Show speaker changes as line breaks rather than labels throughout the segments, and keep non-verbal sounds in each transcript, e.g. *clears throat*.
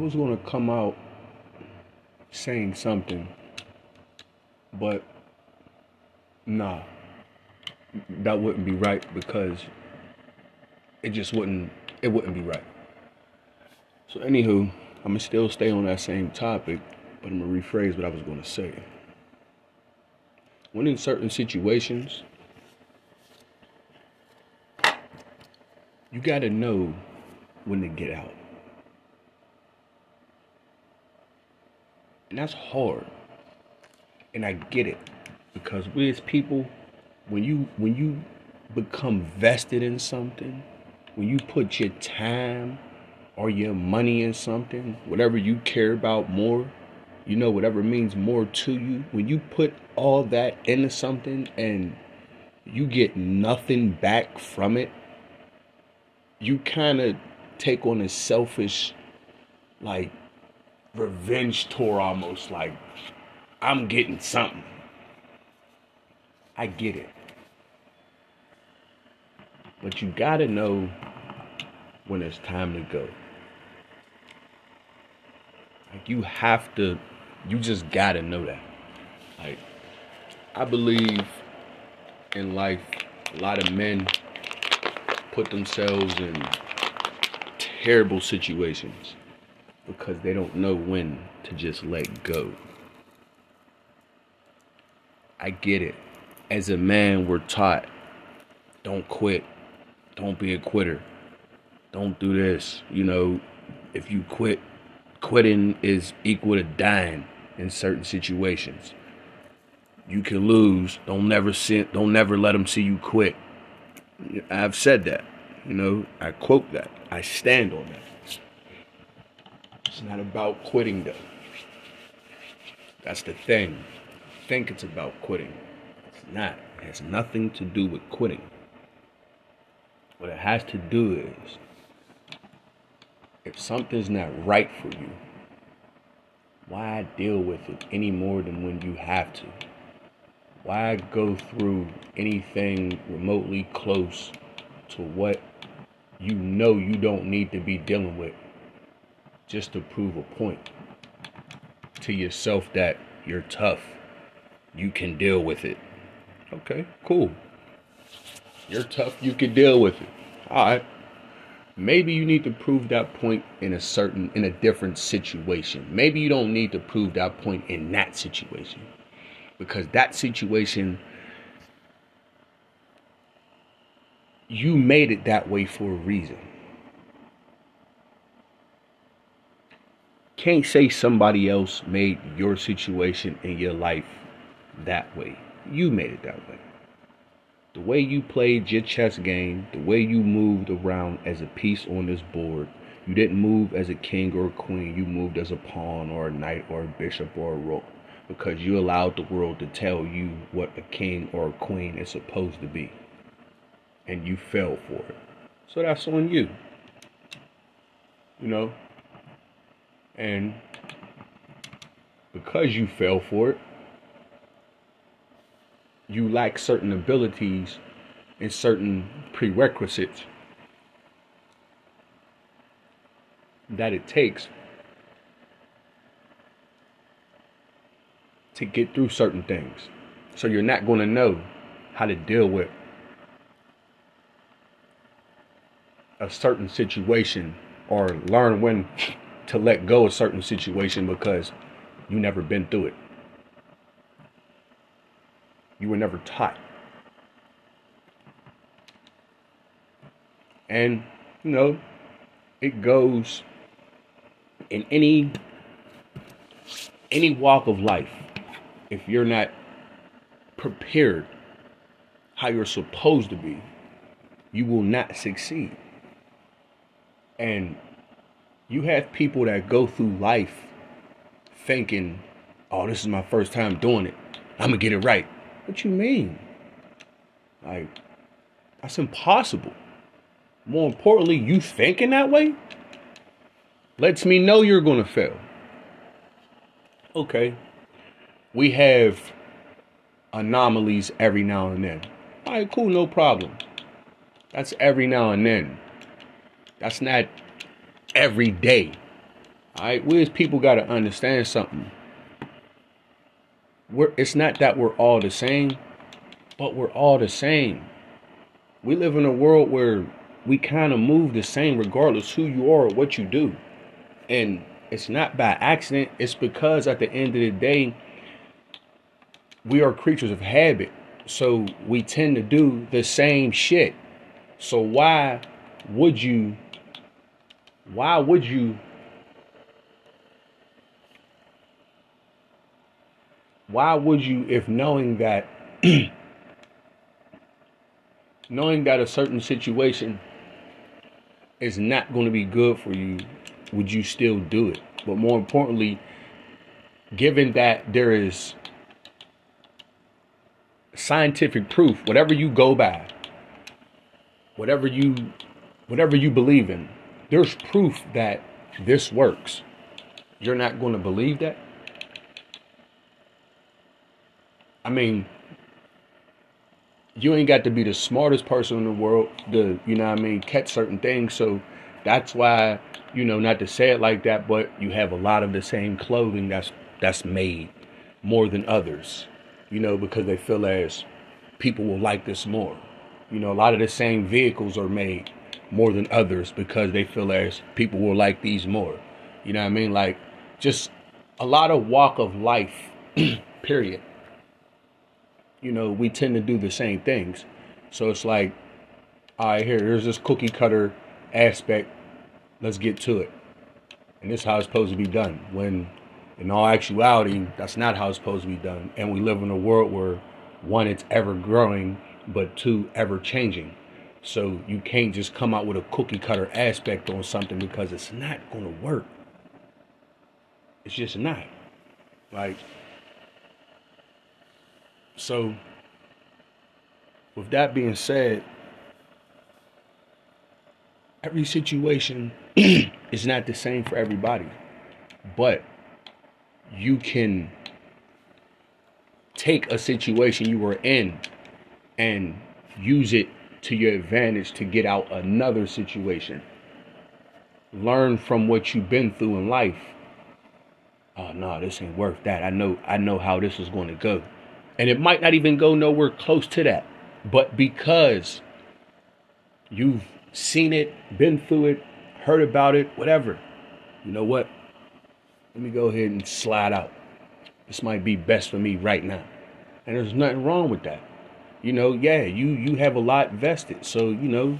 Was gonna come out saying something, but nah, that wouldn't be right because it just wouldn't it wouldn't be right. So anywho, I'm gonna still stay on that same topic, but I'm gonna rephrase what I was gonna say. When in certain situations, you gotta know when to get out. And that's hard. And I get it. Because we as people, when you when you become vested in something, when you put your time or your money in something, whatever you care about more, you know, whatever means more to you, when you put all that into something and you get nothing back from it, you kind of take on a selfish, like, revenge tour almost like I'm getting something. I get it. But you gotta know when it's time to go. Like you have to you just gotta know that. Like I believe in life a lot of men put themselves in terrible situations because they don't know when to just let go. I get it. As a man, we're taught don't quit, don't be a quitter, don't do this. You know, if you quit, quitting is equal to dying in certain situations. You can lose. Don't never see, don't never let them see you quit. I've said that. You know, I quote that. I stand on that. It's not about quitting though. That's the thing. Think it's about quitting. It's not. It has nothing to do with quitting. What it has to do is if something's not right for you, why deal with it any more than when you have to? Why go through anything remotely close to what you know you don't need to be dealing with just to prove a point to yourself that you're tough. You can deal with it. Okay, cool. You're tough, you can deal with it. Alright. Maybe you need to prove that point in a certain in a different situation. Maybe you don't need to prove that point in that situation. Because that situation you made it that way for a reason. Can't say somebody else made your situation in your life that way. You made it that way. The way you played your chess game, the way you moved around as a piece on this board, you didn't move as a king or a queen, you moved as a pawn or a knight or a bishop or a rook because you allowed the world to tell you what a king or a queen is supposed to be. And you fell for it. So that's on you. You know, and because you fell for it, you lack certain abilities and certain prerequisites that it takes to get through certain things. So you're not going to know how to deal with a certain situation or learn when to let go of certain situation because you never been through it. You were never taught. And, you know, it goes in any any walk of life if you're not prepared how you're supposed to be, you will not succeed. And you have people that go through life thinking, oh, this is my first time doing it. I'm going to get it right. What you mean? Like, that's impossible. More importantly, you thinking that way lets me know you're going to fail. Okay. We have anomalies every now and then. All right, cool, no problem. That's every now and then. That's not every day. All right, we as people got to understand something. We're, it's not that we're all the same, but we're all the same. We live in a world where we kind of move the same regardless who you are or what you do. And it's not by accident, it's because at the end of the day, we are creatures of habit. So we tend to do the same shit. So why would you why would you why would you if knowing that *clears throat* knowing that a certain situation is not going to be good for you would you still do it? But more importantly given that there is scientific proof whatever you go by whatever you whatever you believe in there's proof that this works you're not going to believe that I mean, you ain't got to be the smartest person in the world to, you know I mean, catch certain things. So that's why, you know, not to say it like that, but you have a lot of the same clothing that's that's made more than others. You know, because they feel as people will like this more. You know, a lot of the same vehicles are made more than others because they feel as people will like these more. You know what I mean? Like just a lot of walk of life, *clears throat* period you know, we tend to do the same things. So it's like, all right, here, here's this cookie cutter aspect. Let's get to it. And this is how it's supposed to be done. When in all actuality, that's not how it's supposed to be done. And we live in a world where one, it's ever growing, but two, ever changing. So you can't just come out with a cookie cutter aspect on something because it's not going to work. It's just not. Like, so, with that being said, every situation *clears throat* is not the same for everybody, but you can take a situation you were in and use it to your advantage to get out another situation. Learn from what you've been through in life. Oh no, this ain't worth that. I know I know how this is going to go. And it might not even go nowhere close to that. But because you've seen it, been through it, heard about it, whatever, you know what? Let me go ahead and slide out. This might be best for me right now. And there's nothing wrong with that. You know, yeah, you you have a lot vested. So, you know,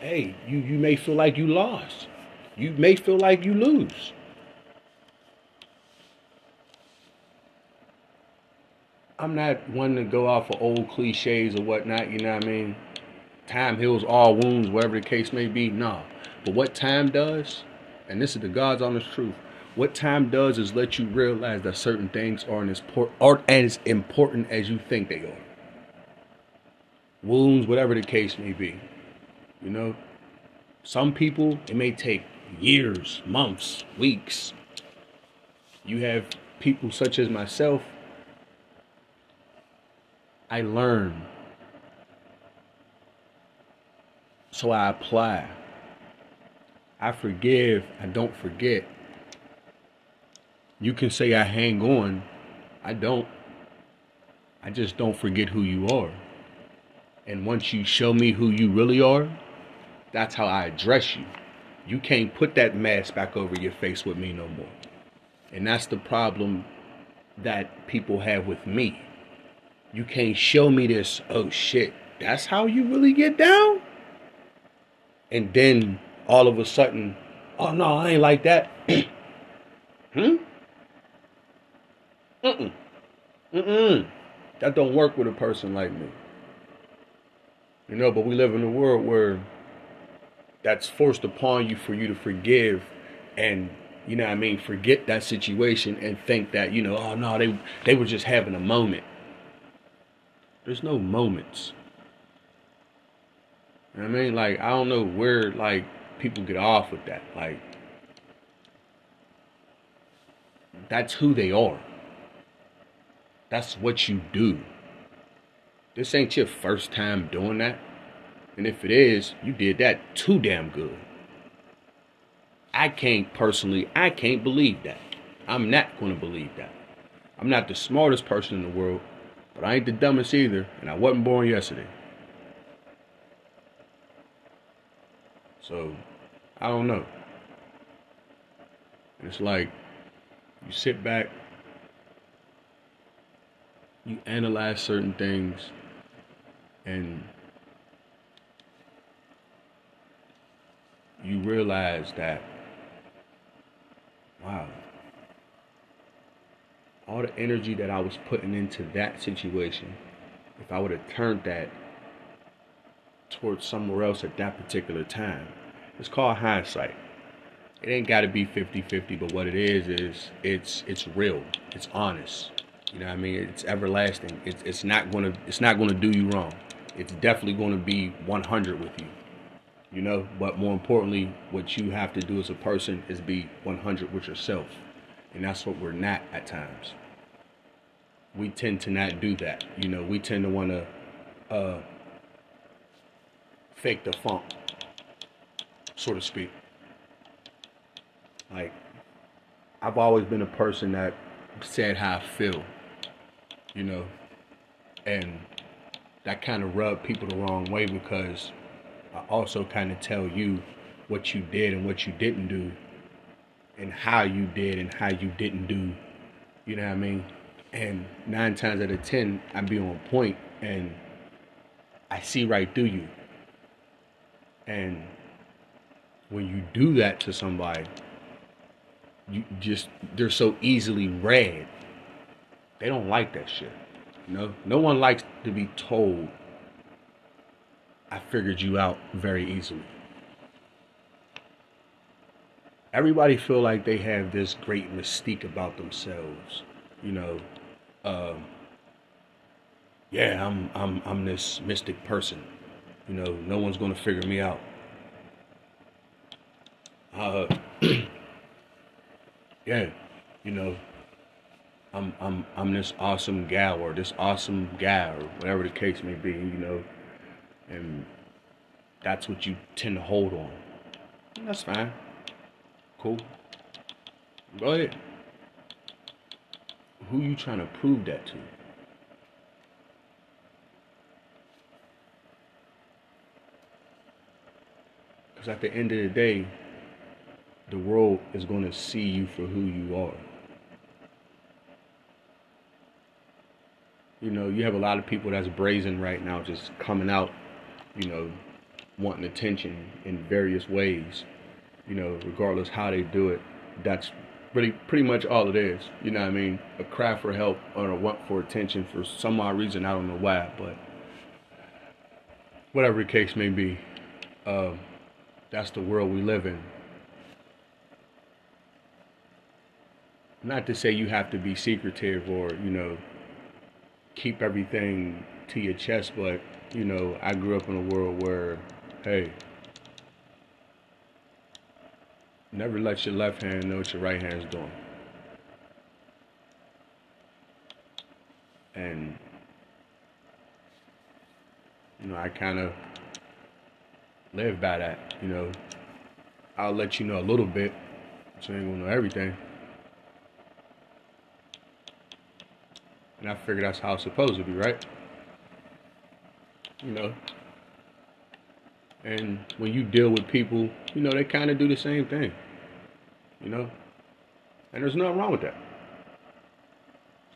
hey, you you may feel like you lost. You may feel like you lose. I'm not one to go off of old cliches or whatnot, you know what I mean? Time heals all wounds, whatever the case may be. No. But what time does, and this is the God's honest truth, what time does is let you realize that certain things aren't as, por- aren't as important as you think they are. Wounds, whatever the case may be. You know, some people, it may take years, months, weeks. You have people such as myself I learn. So I apply. I forgive. I don't forget. You can say I hang on. I don't. I just don't forget who you are. And once you show me who you really are, that's how I address you. You can't put that mask back over your face with me no more. And that's the problem that people have with me. You can't show me this. Oh shit, that's how you really get down? And then all of a sudden, oh no, I ain't like that. *clears throat* hmm? Mm-mm. Mm-mm. That don't work with a person like me. You know, but we live in a world where that's forced upon you for you to forgive and you know I mean, forget that situation and think that, you know, oh no, they they were just having a moment. There's no moments. You know I mean? Like I don't know where like people get off with that. Like that's who they are. That's what you do. This ain't your first time doing that. And if it is, you did that too damn good. I can't personally, I can't believe that. I'm not going to believe that. I'm not the smartest person in the world, but I ain't the dumbest either, and I wasn't born yesterday. So, I don't know. It's like you sit back, you analyze certain things, and you realize that, wow, all the energy that I was putting into that situation, if I would have turned that towards somewhere else at that particular time, it's called hindsight. It ain't got to be 50-50, but what it is is it's it's real. It's honest. You know what I mean? It's everlasting. It's it's not to it's not to do you wrong. It's definitely going to be 100 with you you know? But more importantly what you have to do as a person is be 100 with yourself. And that's what we're not at times. We tend to not do that you know? We tend to want to uh, fake the funk so to speak. Like i've always been a person that said how i feel you know? And that kind of rubbed people the wrong way because I also kind of tell you what you did and what you didn't do and how you did and how you didn't do. You know what I mean? And nine times out of ten, I be on point and I see right through you. And when you do that to somebody, you just they're so easily read. They don't like that shit. You know? No one likes to be told I figured you out very easily. Everybody feel like they have this great mystique about themselves, you know. Um, yeah, I'm I'm I'm this mystic person. You know, no one's gonna figure me out. Uh, *clears throat* yeah, you know, I'm I'm I'm this awesome gal or this awesome guy or whatever the case may be. You know, and that's what you tend to hold on. And that's fine. Cool. Go ahead. Who you trying to prove that to? Because at the end of the day, the world is going to see you for who you are. You know, you have a lot of people that's brazen right now just coming out you know, wanting attention in various ways, you know, regardless how they do it. That's really pretty much all it is. You know what I mean? A cry for help or a want for attention for some odd reason. I don't know why, but whatever the case may be, uh, that's the world we live in. Not to say you have to be secretive or, you know, keep everything to your chest, but you know, I grew up in a world where, hey, never let your left hand know what your right hand's doing. And, you know, I kind of live by that, you know. I'll let you know a little bit, so you ain't gonna know everything. And I figure that's how it's supposed to be, right? you know. And when you deal with people, you know, they kind of do the same thing, you know. And there's nothing wrong with that.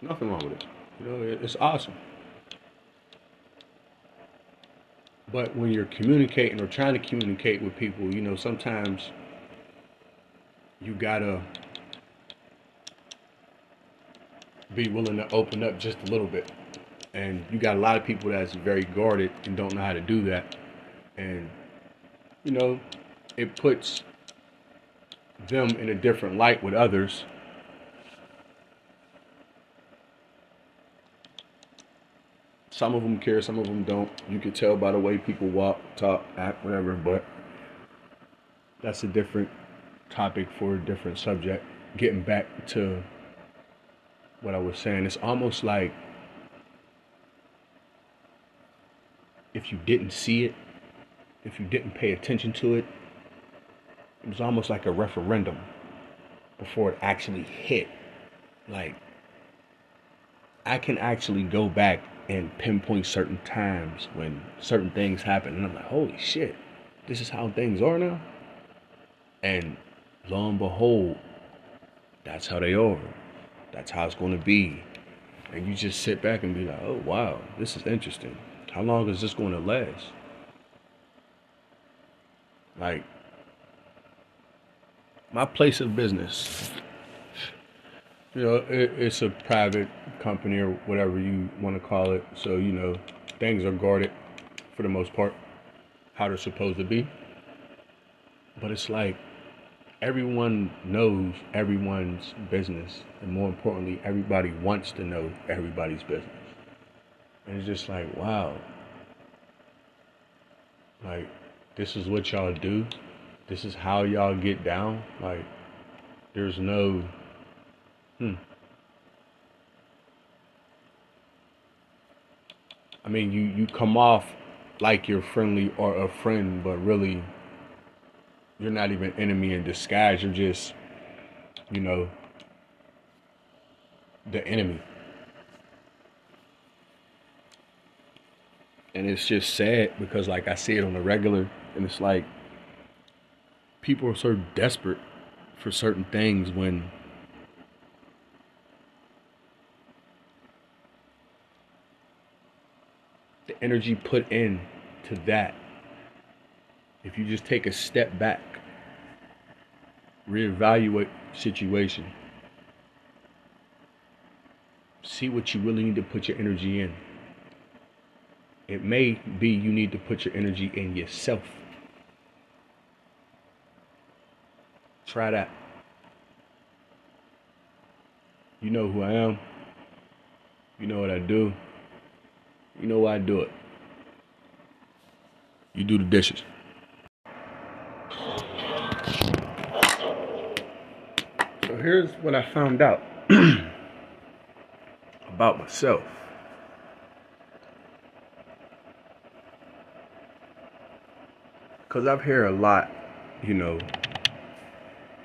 There's nothing wrong with it. You know, it's awesome. But when you're communicating or trying to communicate with people, you know, sometimes you gotta be willing to open up just a little bit And you got a lot of people that's very guarded and don't know how to do that. And, you know, it puts them in a different light with others. Some of them care, some of them don't. You can tell by the way people walk, talk, act, whatever, but that's a different topic for a different subject. Getting back to what I was saying, it's almost like if you didn't see it, if you didn't pay attention to it, it was almost like a referendum before it actually hit. Like, I can actually go back and pinpoint certain times when certain things happen, and I'm like, holy shit, this is how things are now. And lo and behold, that's how they are. That's how it's going to be. And you just sit back and be like, oh, wow, this is interesting. How long is this going to last? Like, my place of business, you know, it, it's a private company or whatever you want to call it. So, you know, things are guarded for the most part, how they're supposed to be. But it's like everyone knows everyone's business. And more importantly, everybody wants to know everybody's business. And it's just like, wow. Like, this is what y'all do this is how y'all get down. Like, there's no, hmm. I mean, you you come off like you're friendly or a friend, but really, you're not even enemy in disguise. You're just, you know, the enemy. And it's just sad because, like, I see it on a regular, and it's like, people are so desperate for certain things when the energy put in to that if you just take a step back reevaluate situation see what you really need to put your energy in it may be you need to put your energy in yourself Try that. You know who I am. You know what I do. You know why I do it. You do the dishes. Here's what I found out *clears throat* about myself. Because I've heard a lot, you know,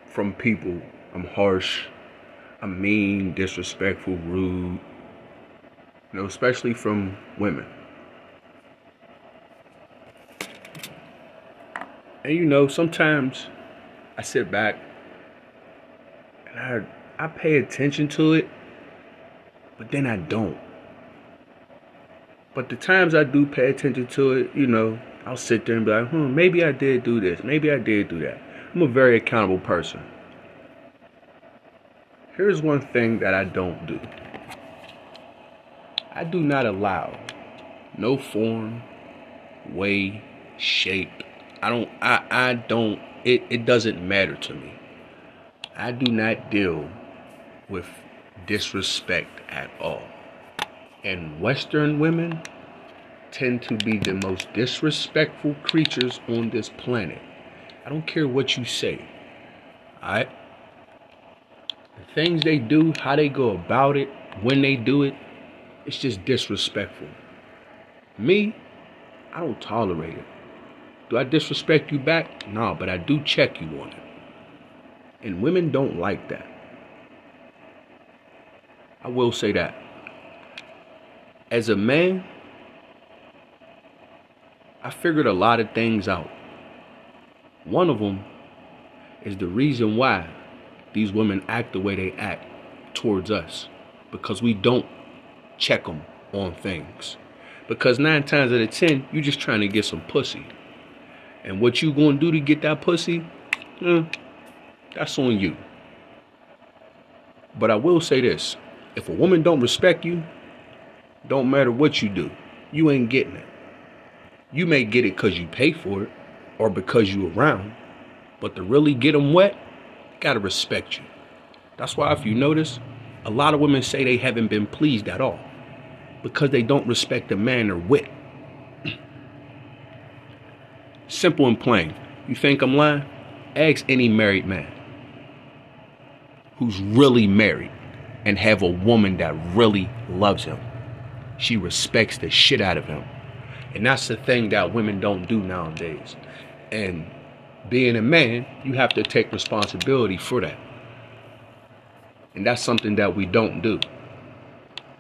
from people. I'm harsh. I'm mean, disrespectful, rude. You know, especially from women. And you know, sometimes I sit back I pay attention to it, but then I don't. But the times I do pay attention to it, you know, I'll sit there and be like, hmm, maybe I did do this, maybe I did do that. I'm a very accountable person. Here's one thing that I don't do I do not allow no form, way, shape. I don't, I, I don't, it, it doesn't matter to me. I do not deal with disrespect at all. And Western women tend to be the most disrespectful creatures on this planet. I don't care what you say. Alright? The things they do, how they go about it, when they do it, it's just disrespectful. Me, I don't tolerate it. Do I disrespect you back? No, but I do check you on it. And women don't like that. I will say that. As a man, I figured a lot of things out. One of them is the reason why these women act the way they act towards us because we don't check them on things. Because nine times out of ten, you're just trying to get some pussy. And what you gonna do to get that pussy, eh, that's on you. But I will say this. If a woman don't respect you, don't matter what you do, you ain't getting it. You may get it because you pay for it or because you around, but to really get them wet, gotta respect you. That's why if you notice, a lot of women say they haven't been pleased at all because they don't respect the man or wit. *clears throat* Simple and plain. You think I'm lying? Ask any married man who's really married and have a woman that really loves him. She respects the shit out of him. And that's the thing that women don't do nowadays. And being a man, you have to take responsibility for that. And that's something that we don't do.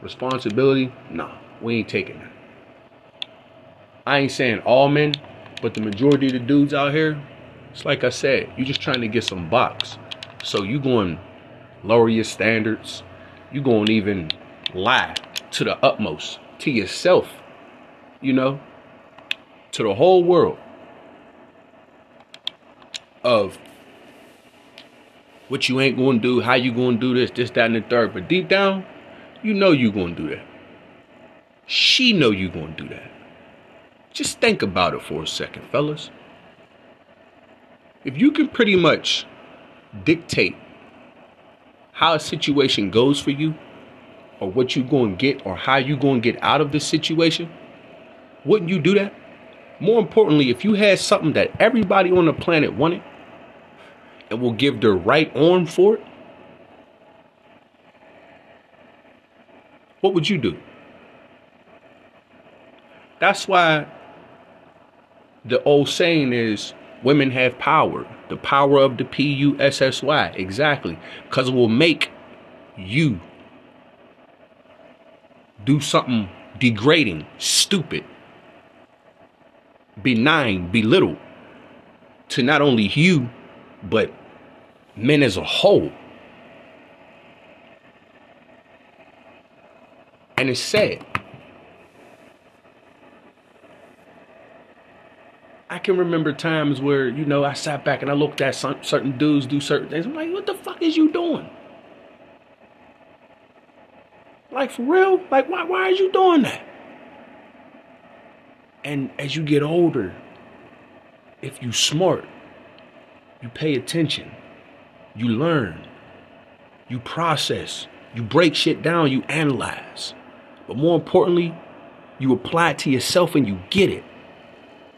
Responsibility? Nah, we ain't taking that. I ain't saying all men, but the majority of the dudes out here, it's like I said, you're just trying to get some box. So you going lower your standards. You going to even lie to the utmost to yourself, you know, to the whole world of what you ain't going to do, how you going to do this, this, that, and the third. But deep down, you know you going to do that. She know you going to do that. Just think about it for a second, fellas. If you can pretty much dictate how a situation goes for you, or what you're going to get, or how you're going to get out of this situation, wouldn't you do that? More importantly, if you had something that everybody on the planet wanted and will give their right arm for it, what would you do? That's why the old saying is women have power. The power of the P U S S Y. Exactly. Because it will make you do something degrading, stupid, benign, belittle to not only you, but men as a whole. And it's sad. I can remember times where, you know, I sat back and I looked at some, certain dudes do certain things. I'm like, what the fuck is you doing? Like, for real? Like, why, why are you doing that? And as you get older, if you smart, you pay attention, you learn, you process, you break shit down, you analyze. But more importantly, you apply it to yourself and you get it.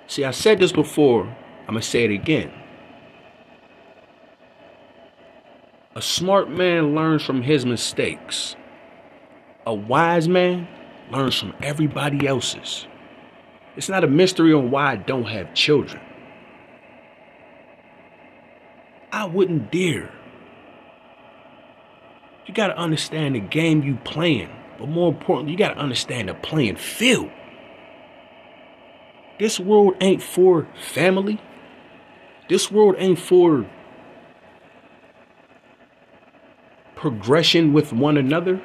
See, I said this before, I'm going to say it again. A smart man learns from his mistakes. A wise man learns from everybody else's. It's not a mystery on why I don't have children. I wouldn't dare. You got to understand the game you playing. But more importantly, you got to understand the playing field. This world ain't for family. This world ain't for progression with one another.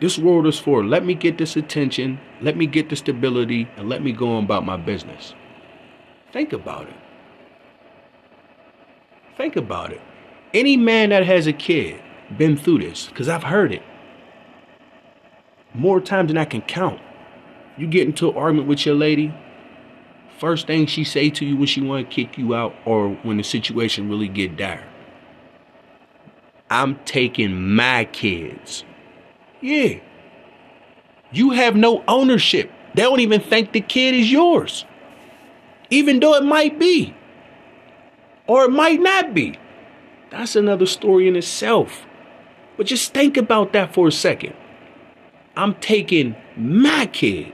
This world is for let me get this attention, let me get the stability, and let me go on about my business. Think about it. Think about it. Any man that has a kid been through this, because I've heard it more times than I can count. You get into an argument with your lady, first thing she say to you when she want to kick you out or when the situation really get dire. I'm taking my kids. Yeah. You have no ownership. They don't even think the kid is yours. Even though it might be. Or it might not be. That's another story in itself. But just think about that for a second. I'm taking my kid.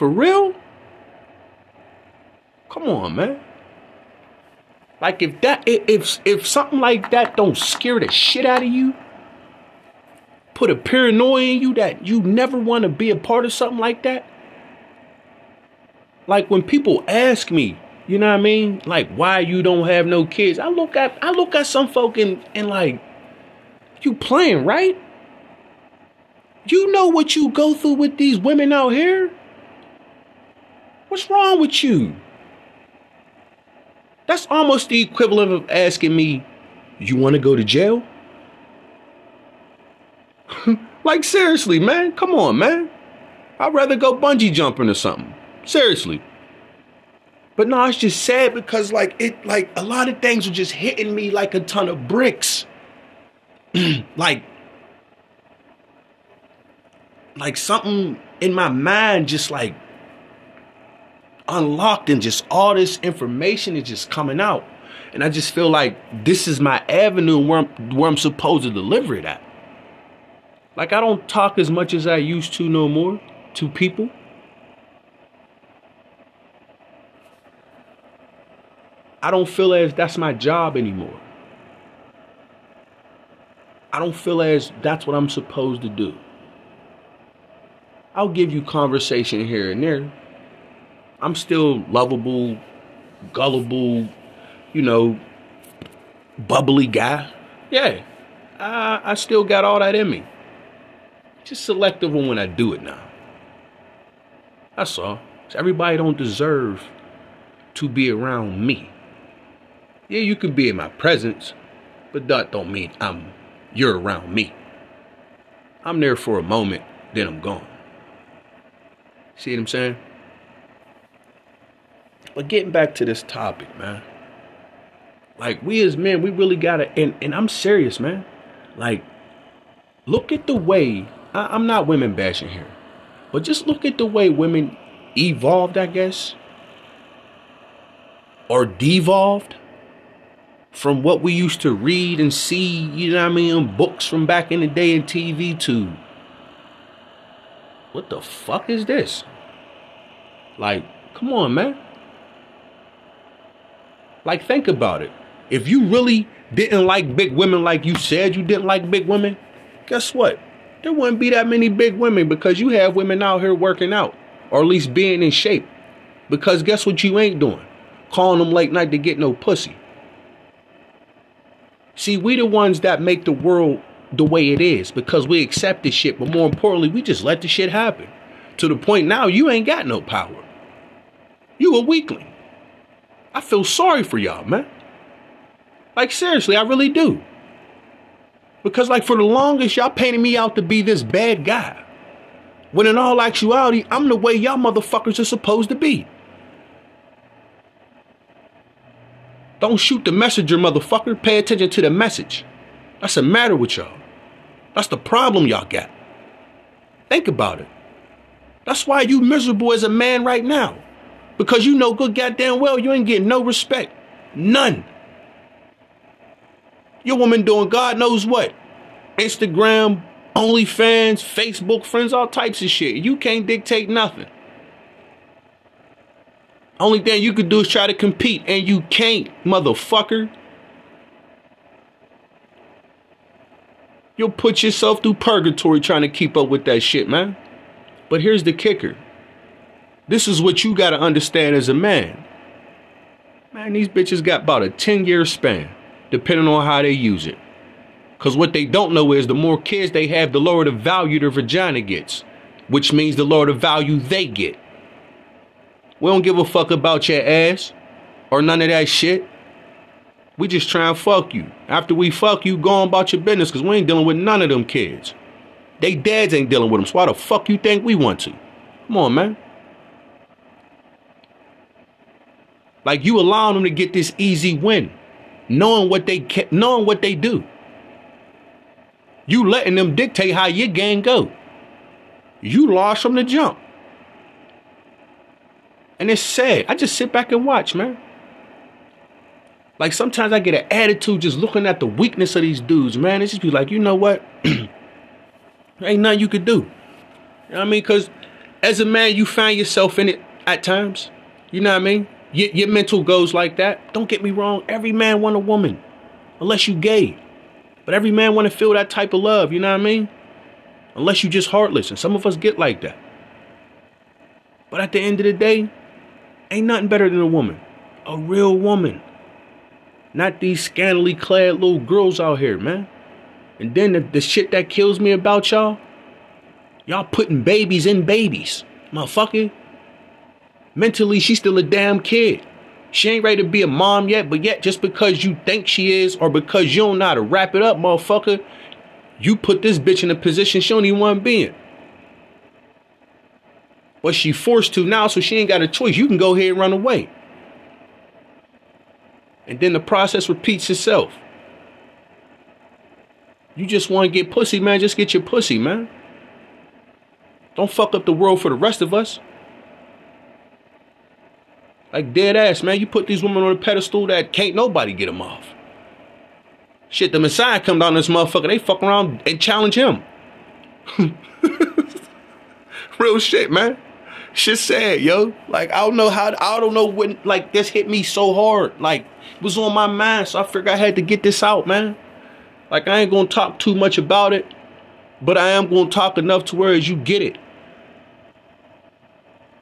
For real? Come on, man. Like if that if if something like that don't scare the shit out of you, put a paranoia in you that you never want to be a part of something like that. Like when people ask me, you know what I mean? Like why you don't have no kids? I look at I look at some folk and, and like you playing, right? You know what you go through with these women out here? What's wrong with you? That's almost the equivalent of asking me, you want to go to jail? *laughs* like seriously, man. Come on, man. I'd rather go bungee jumping or something. Seriously. But no, it's just sad because like it like a lot of things are just hitting me like a ton of bricks. *clears throat* like like something in my mind just like unlocked and just all this information is just coming out. And I just feel like this is my avenue where I'm, where I'm supposed to deliver it at. Like I don't talk as much as I used to no more to people. I don't feel as that's my job anymore. I don't feel as that's what I'm supposed to do. I'll give you conversation here and there. I'm still lovable, gullible, you know, bubbly guy. Yeah, I, I still got all that in me. Just selective on when I do it now. That's all. Everybody don't deserve to be around me. Yeah, you can be in my presence, but that don't mean I'm you're around me. I'm there for a moment, then I'm gone. See what I'm saying? But getting back to this topic, man. Like we as men, we really gotta and, and I'm serious, man. Like, look at the way I, I'm not women bashing here, but just look at the way women evolved, I guess, or devolved from what we used to read and see, you know what I mean, books from back in the day and TV to what the fuck is this? Like, come on, man. Like, think about it. If you really didn't like big women like you said you didn't like big women, guess what? There wouldn't be that many big women because you have women out here working out or at least being in shape. Because guess what you ain't doing? Calling them late night to get no pussy. See, we the ones that make the world the way it is because we accept this shit, but more importantly, we just let the shit happen. To the point now you ain't got no power. You a weakling. I feel sorry for y'all, man. Like seriously, I really do. Because like for the longest, y'all painted me out to be this bad guy. When in all actuality, I'm the way y'all motherfuckers are supposed to be. Don't shoot the messenger, motherfucker. Pay attention to the message. That's the matter with y'all. That's the problem y'all got. Think about it. That's why you miserable as a man right now. Because you know good goddamn well you ain't getting no respect. None. Your woman doing God knows what. Instagram, OnlyFans, Facebook friends, all types of shit. You can't dictate nothing. Only thing you could do is try to compete, and you can't, motherfucker. You'll put yourself through purgatory trying to keep up with that shit, man. But here's the kicker. This is what you gotta understand as a man. Man, these bitches got about a 10 year span, depending on how they use it. Because what they don't know is the more kids they have, the lower the value their vagina gets, which means the lower the value they get. We don't give a fuck about your ass or none of that shit. We just try and fuck you. After we fuck you, go on about your business because we ain't dealing with none of them kids. They dads ain't dealing with them, so why the fuck you think we want to? Come on, man. Like you allowing them to get this easy win, knowing what they knowing what they do. You letting them dictate how your game go. You lost from the jump. And it's sad. I just sit back and watch, man. Like sometimes I get an attitude just looking at the weakness of these dudes, man. It's just be like, you know what? *clears throat* ain't nothing you could do. You know what I mean? Because as a man, you find yourself in it at times. You know what I mean? Your, your mental goes like that. Don't get me wrong. Every man want a woman, unless you gay. But every man want to feel that type of love. You know what I mean? Unless you just heartless, and some of us get like that. But at the end of the day, Ain't nothing better than a woman. A real woman. Not these scantily clad little girls out here, man. And then the, the shit that kills me about y'all, y'all putting babies in babies. Motherfucker. Mentally, she's still a damn kid. She ain't ready to be a mom yet, but yet just because you think she is or because you don't know how to wrap it up, motherfucker, You put this bitch in a position she don't even want to be in. But she forced to now, so she ain't got a choice. You can go ahead and run away. And then the process repeats itself. You just want to get pussy, man. Just get your pussy, man. Don't fuck up the world for the rest of us. Like dead ass, man. You put these women on a pedestal that can't nobody get them off. Shit, the Messiah come down this motherfucker. They fuck around and challenge him. *laughs* Real shit, man. Shit sad, yo. Like I don't know how. I don't know when. Like this hit me so hard. Like it was on my mind, so I figured I had to get this out, man. Like I ain't gonna talk too much about it, but I am gonna talk enough to where as you get it.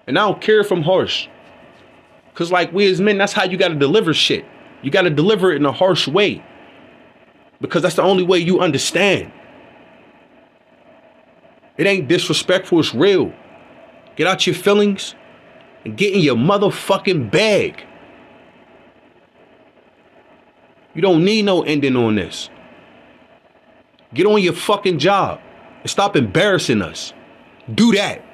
And I don't care if I'm harsh. Cause like we as men, that's how you gotta deliver shit. You gotta deliver it in a harsh way. Because that's the only way you understand. It ain't disrespectful, it's real. Get out your feelings and get in your motherfucking bag. You don't need no ending on this. Get on your fucking job and stop embarrassing us. Do that.